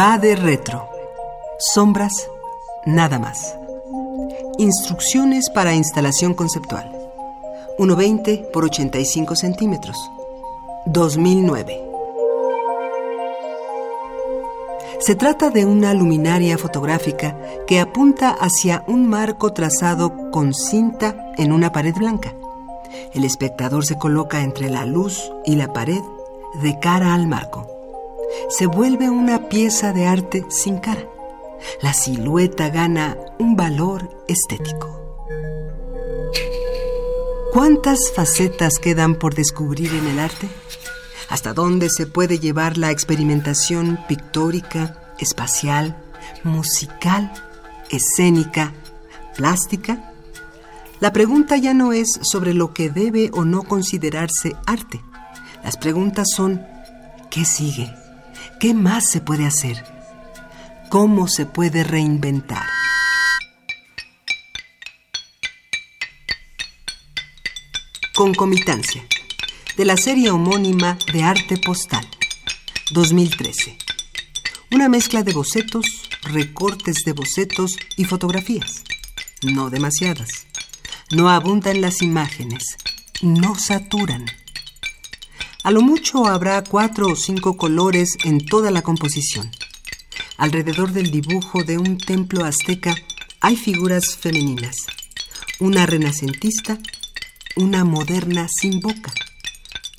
Va de retro. Sombras, nada más. Instrucciones para instalación conceptual. 1,20 por 85 centímetros. 2009. Se trata de una luminaria fotográfica que apunta hacia un marco trazado con cinta en una pared blanca. El espectador se coloca entre la luz y la pared de cara al marco. Se vuelve una pieza de arte sin cara. La silueta gana un valor estético. ¿Cuántas facetas quedan por descubrir en el arte? ¿Hasta dónde se puede llevar la experimentación pictórica, espacial, musical, escénica, plástica? La pregunta ya no es sobre lo que debe o no considerarse arte. Las preguntas son, ¿qué sigue? ¿Qué más se puede hacer? ¿Cómo se puede reinventar? Concomitancia, de la serie homónima de arte postal, 2013. Una mezcla de bocetos, recortes de bocetos y fotografías. No demasiadas. No abundan las imágenes. No saturan. A lo mucho habrá cuatro o cinco colores en toda la composición. Alrededor del dibujo de un templo azteca hay figuras femeninas. Una renacentista, una moderna sin boca.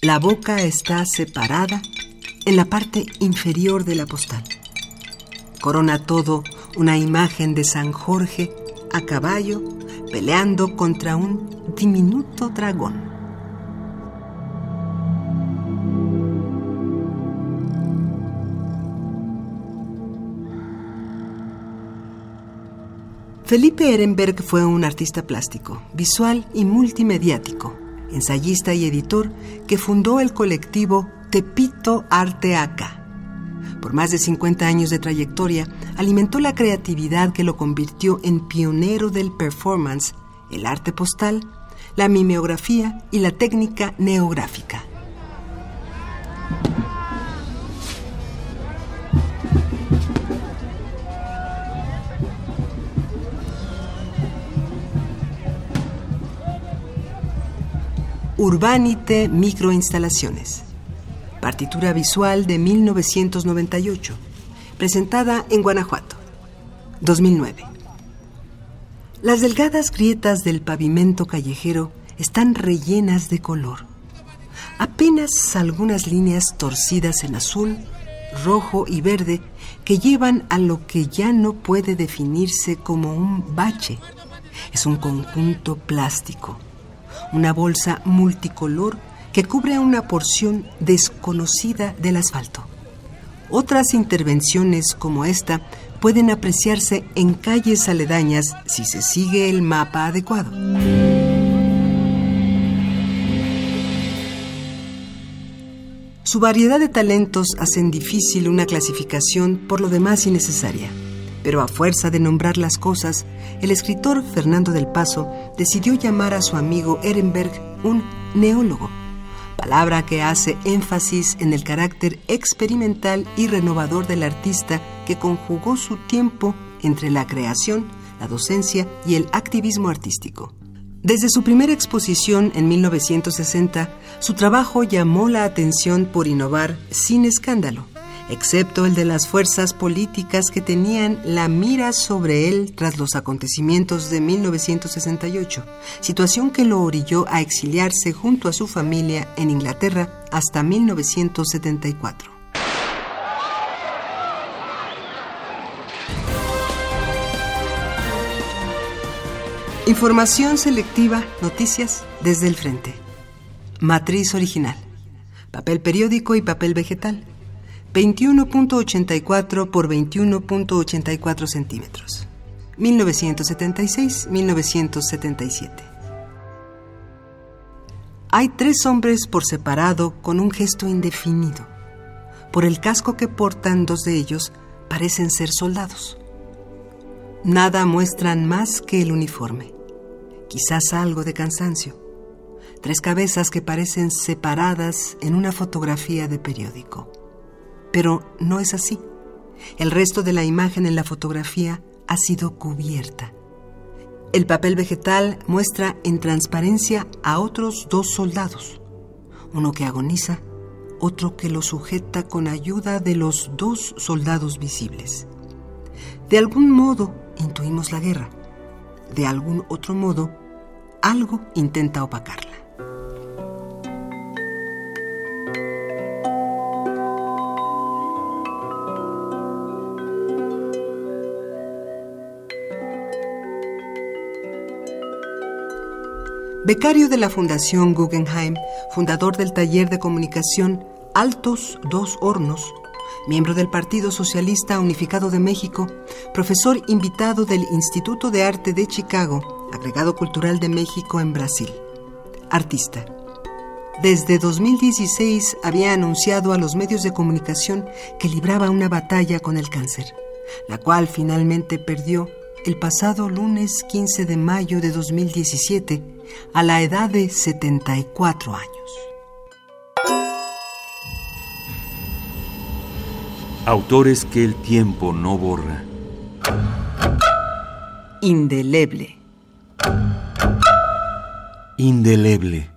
La boca está separada en la parte inferior de la postal. Corona todo una imagen de San Jorge a caballo peleando contra un diminuto dragón. Felipe Ehrenberg fue un artista plástico, visual y multimediático, ensayista y editor que fundó el colectivo Tepito Arte Acá. Por más de 50 años de trayectoria, alimentó la creatividad que lo convirtió en pionero del performance, el arte postal, la mimeografía y la técnica neográfica. Urbanite Microinstalaciones. Partitura visual de 1998. Presentada en Guanajuato. 2009. Las delgadas grietas del pavimento callejero están rellenas de color. Apenas algunas líneas torcidas en azul, rojo y verde que llevan a lo que ya no puede definirse como un bache. Es un conjunto plástico una bolsa multicolor que cubre una porción desconocida del asfalto. Otras intervenciones como esta pueden apreciarse en calles aledañas si se sigue el mapa adecuado. Su variedad de talentos hacen difícil una clasificación por lo demás innecesaria. Pero a fuerza de nombrar las cosas, el escritor Fernando del Paso decidió llamar a su amigo Ehrenberg un neólogo, palabra que hace énfasis en el carácter experimental y renovador del artista que conjugó su tiempo entre la creación, la docencia y el activismo artístico. Desde su primera exposición en 1960, su trabajo llamó la atención por innovar sin escándalo excepto el de las fuerzas políticas que tenían la mira sobre él tras los acontecimientos de 1968, situación que lo orilló a exiliarse junto a su familia en Inglaterra hasta 1974. Información selectiva, noticias desde el frente. Matriz original. Papel periódico y papel vegetal 21.84 por 21.84 centímetros. 1976-1977. Hay tres hombres por separado con un gesto indefinido. Por el casco que portan dos de ellos parecen ser soldados. Nada muestran más que el uniforme. Quizás algo de cansancio. Tres cabezas que parecen separadas en una fotografía de periódico pero no es así. El resto de la imagen en la fotografía ha sido cubierta. El papel vegetal muestra en transparencia a otros dos soldados, uno que agoniza, otro que lo sujeta con ayuda de los dos soldados visibles. De algún modo intuimos la guerra, de algún otro modo algo intenta opacarla. Becario de la Fundación Guggenheim, fundador del taller de comunicación Altos Dos Hornos, miembro del Partido Socialista Unificado de México, profesor invitado del Instituto de Arte de Chicago, agregado cultural de México en Brasil. Artista. Desde 2016 había anunciado a los medios de comunicación que libraba una batalla con el cáncer, la cual finalmente perdió el pasado lunes 15 de mayo de 2017 a la edad de 74 años. Autores que el tiempo no borra. Indeleble. Indeleble.